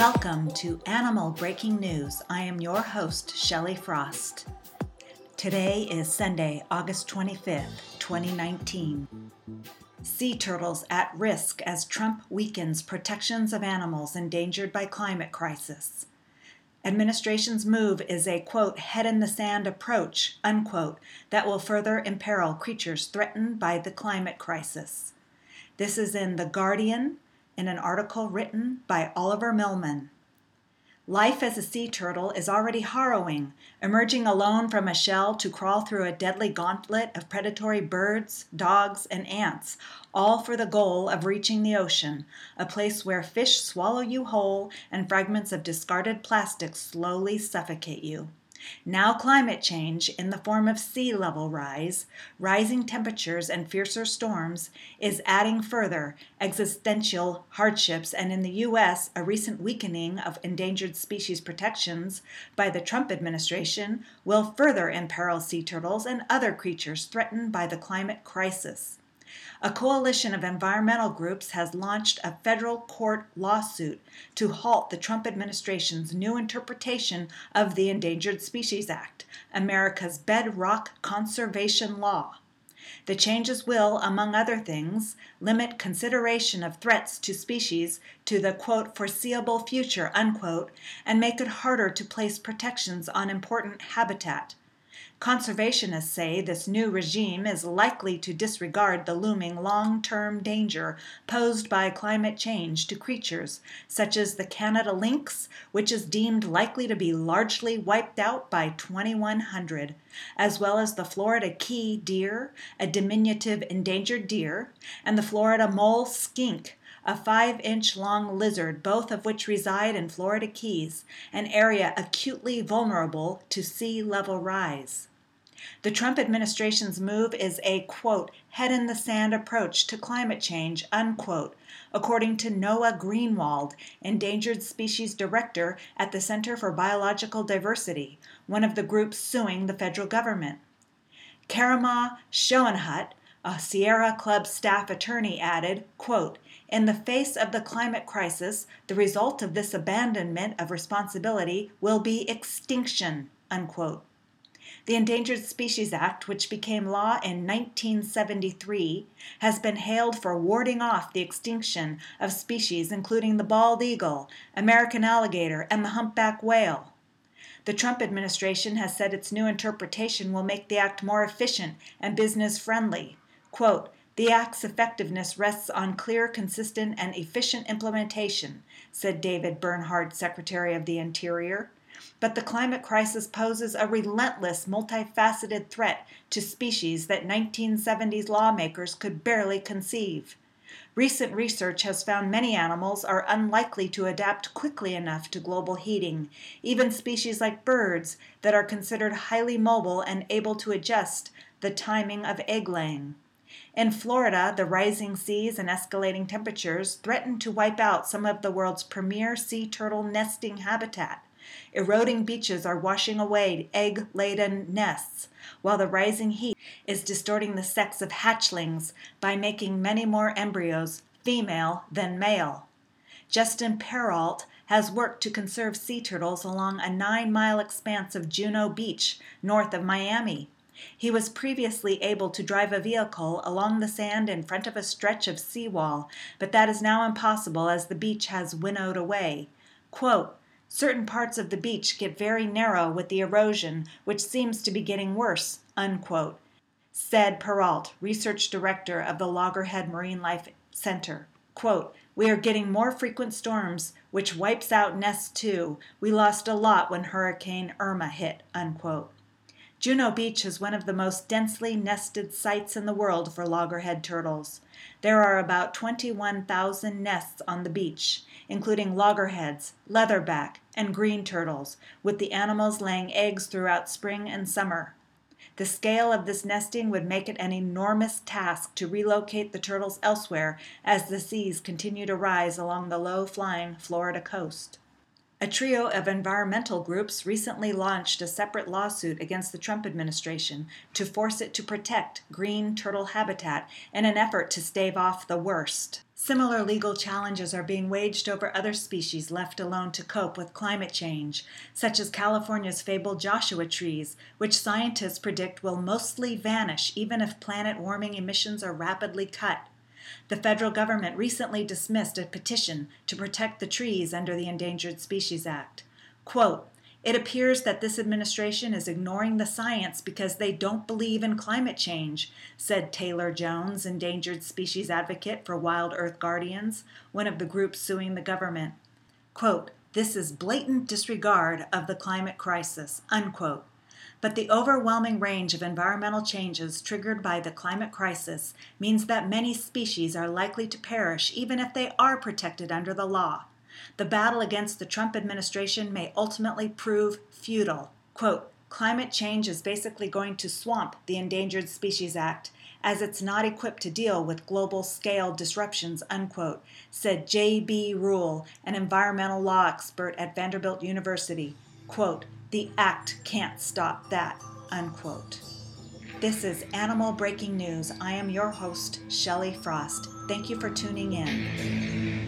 Welcome to Animal Breaking News. I am your host, Shelley Frost. Today is Sunday, August 25th, 2019. Sea turtles at risk as Trump weakens protections of animals endangered by climate crisis. Administration's move is a quote head in the sand approach unquote that will further imperil creatures threatened by the climate crisis. This is in The Guardian in an article written by Oliver Milman. Life as a sea turtle is already harrowing, emerging alone from a shell to crawl through a deadly gauntlet of predatory birds, dogs, and ants, all for the goal of reaching the ocean, a place where fish swallow you whole and fragments of discarded plastic slowly suffocate you. Now, climate change, in the form of sea level rise, rising temperatures, and fiercer storms, is adding further existential hardships, and in the U.S., a recent weakening of endangered species protections by the Trump administration will further imperil sea turtles and other creatures threatened by the climate crisis a coalition of environmental groups has launched a federal court lawsuit to halt the Trump administration's new interpretation of the Endangered Species Act, America's bedrock conservation law. The changes will, among other things, limit consideration of threats to species to the quote, foreseeable future, unquote, and make it harder to place protections on important habitat. Conservationists say this new regime is likely to disregard the looming long term danger posed by climate change to creatures such as the Canada lynx, which is deemed likely to be largely wiped out by 2100, as well as the Florida key deer, a diminutive endangered deer, and the Florida mole skink, a five inch long lizard, both of which reside in Florida Keys, an area acutely vulnerable to sea level rise. The Trump administration's move is a quote, head in the sand approach to climate change, unquote, according to Noah Greenwald, endangered species director at the Center for Biological Diversity, one of the groups suing the federal government. Karimah Schoenhut, a Sierra Club staff attorney, added, quote, in the face of the climate crisis, the result of this abandonment of responsibility will be extinction, unquote. The Endangered Species Act, which became law in 1973, has been hailed for warding off the extinction of species including the bald eagle, American alligator, and the humpback whale. The Trump administration has said its new interpretation will make the act more efficient and business friendly. The Act's effectiveness rests on clear, consistent, and efficient implementation, said David Bernhardt, Secretary of the Interior. But the climate crisis poses a relentless, multifaceted threat to species that 1970s lawmakers could barely conceive. Recent research has found many animals are unlikely to adapt quickly enough to global heating, even species like birds that are considered highly mobile and able to adjust the timing of egg laying. In Florida, the rising seas and escalating temperatures threaten to wipe out some of the world's premier sea turtle nesting habitat. Eroding beaches are washing away egg laden nests, while the rising heat is distorting the sex of hatchlings by making many more embryos female than male. Justin Perrault has worked to conserve sea turtles along a nine mile expanse of Juno Beach, north of Miami. He was previously able to drive a vehicle along the sand in front of a stretch of seawall, but that is now impossible as the beach has winnowed away. Certain parts of the beach get very narrow with the erosion, which seems to be getting worse, said Perrault, research director of the Loggerhead Marine Life Center. We are getting more frequent storms, which wipes out nests too. We lost a lot when Hurricane Irma hit. Juno Beach is one of the most densely nested sites in the world for loggerhead turtles. There are about 21,000 nests on the beach, including loggerheads, leatherback, and green turtles, with the animals laying eggs throughout spring and summer. The scale of this nesting would make it an enormous task to relocate the turtles elsewhere as the seas continue to rise along the low flying Florida coast. A trio of environmental groups recently launched a separate lawsuit against the Trump administration to force it to protect green turtle habitat in an effort to stave off the worst. Similar legal challenges are being waged over other species left alone to cope with climate change, such as California's fabled Joshua trees, which scientists predict will mostly vanish even if planet warming emissions are rapidly cut. The federal government recently dismissed a petition to protect the trees under the Endangered Species Act. Quote, it appears that this administration is ignoring the science because they don't believe in climate change, said Taylor Jones, endangered species advocate for Wild Earth Guardians, one of the groups suing the government. Quote, this is blatant disregard of the climate crisis, unquote. But the overwhelming range of environmental changes triggered by the climate crisis means that many species are likely to perish even if they are protected under the law. The battle against the Trump administration may ultimately prove futile. Quote, Climate change is basically going to swamp the Endangered Species Act as it's not equipped to deal with global scale disruptions, unquote, said J.B. Ruhl, an environmental law expert at Vanderbilt University. Quote, the act can't stop that, unquote. This is Animal Breaking News. I am your host, Shelley Frost. Thank you for tuning in.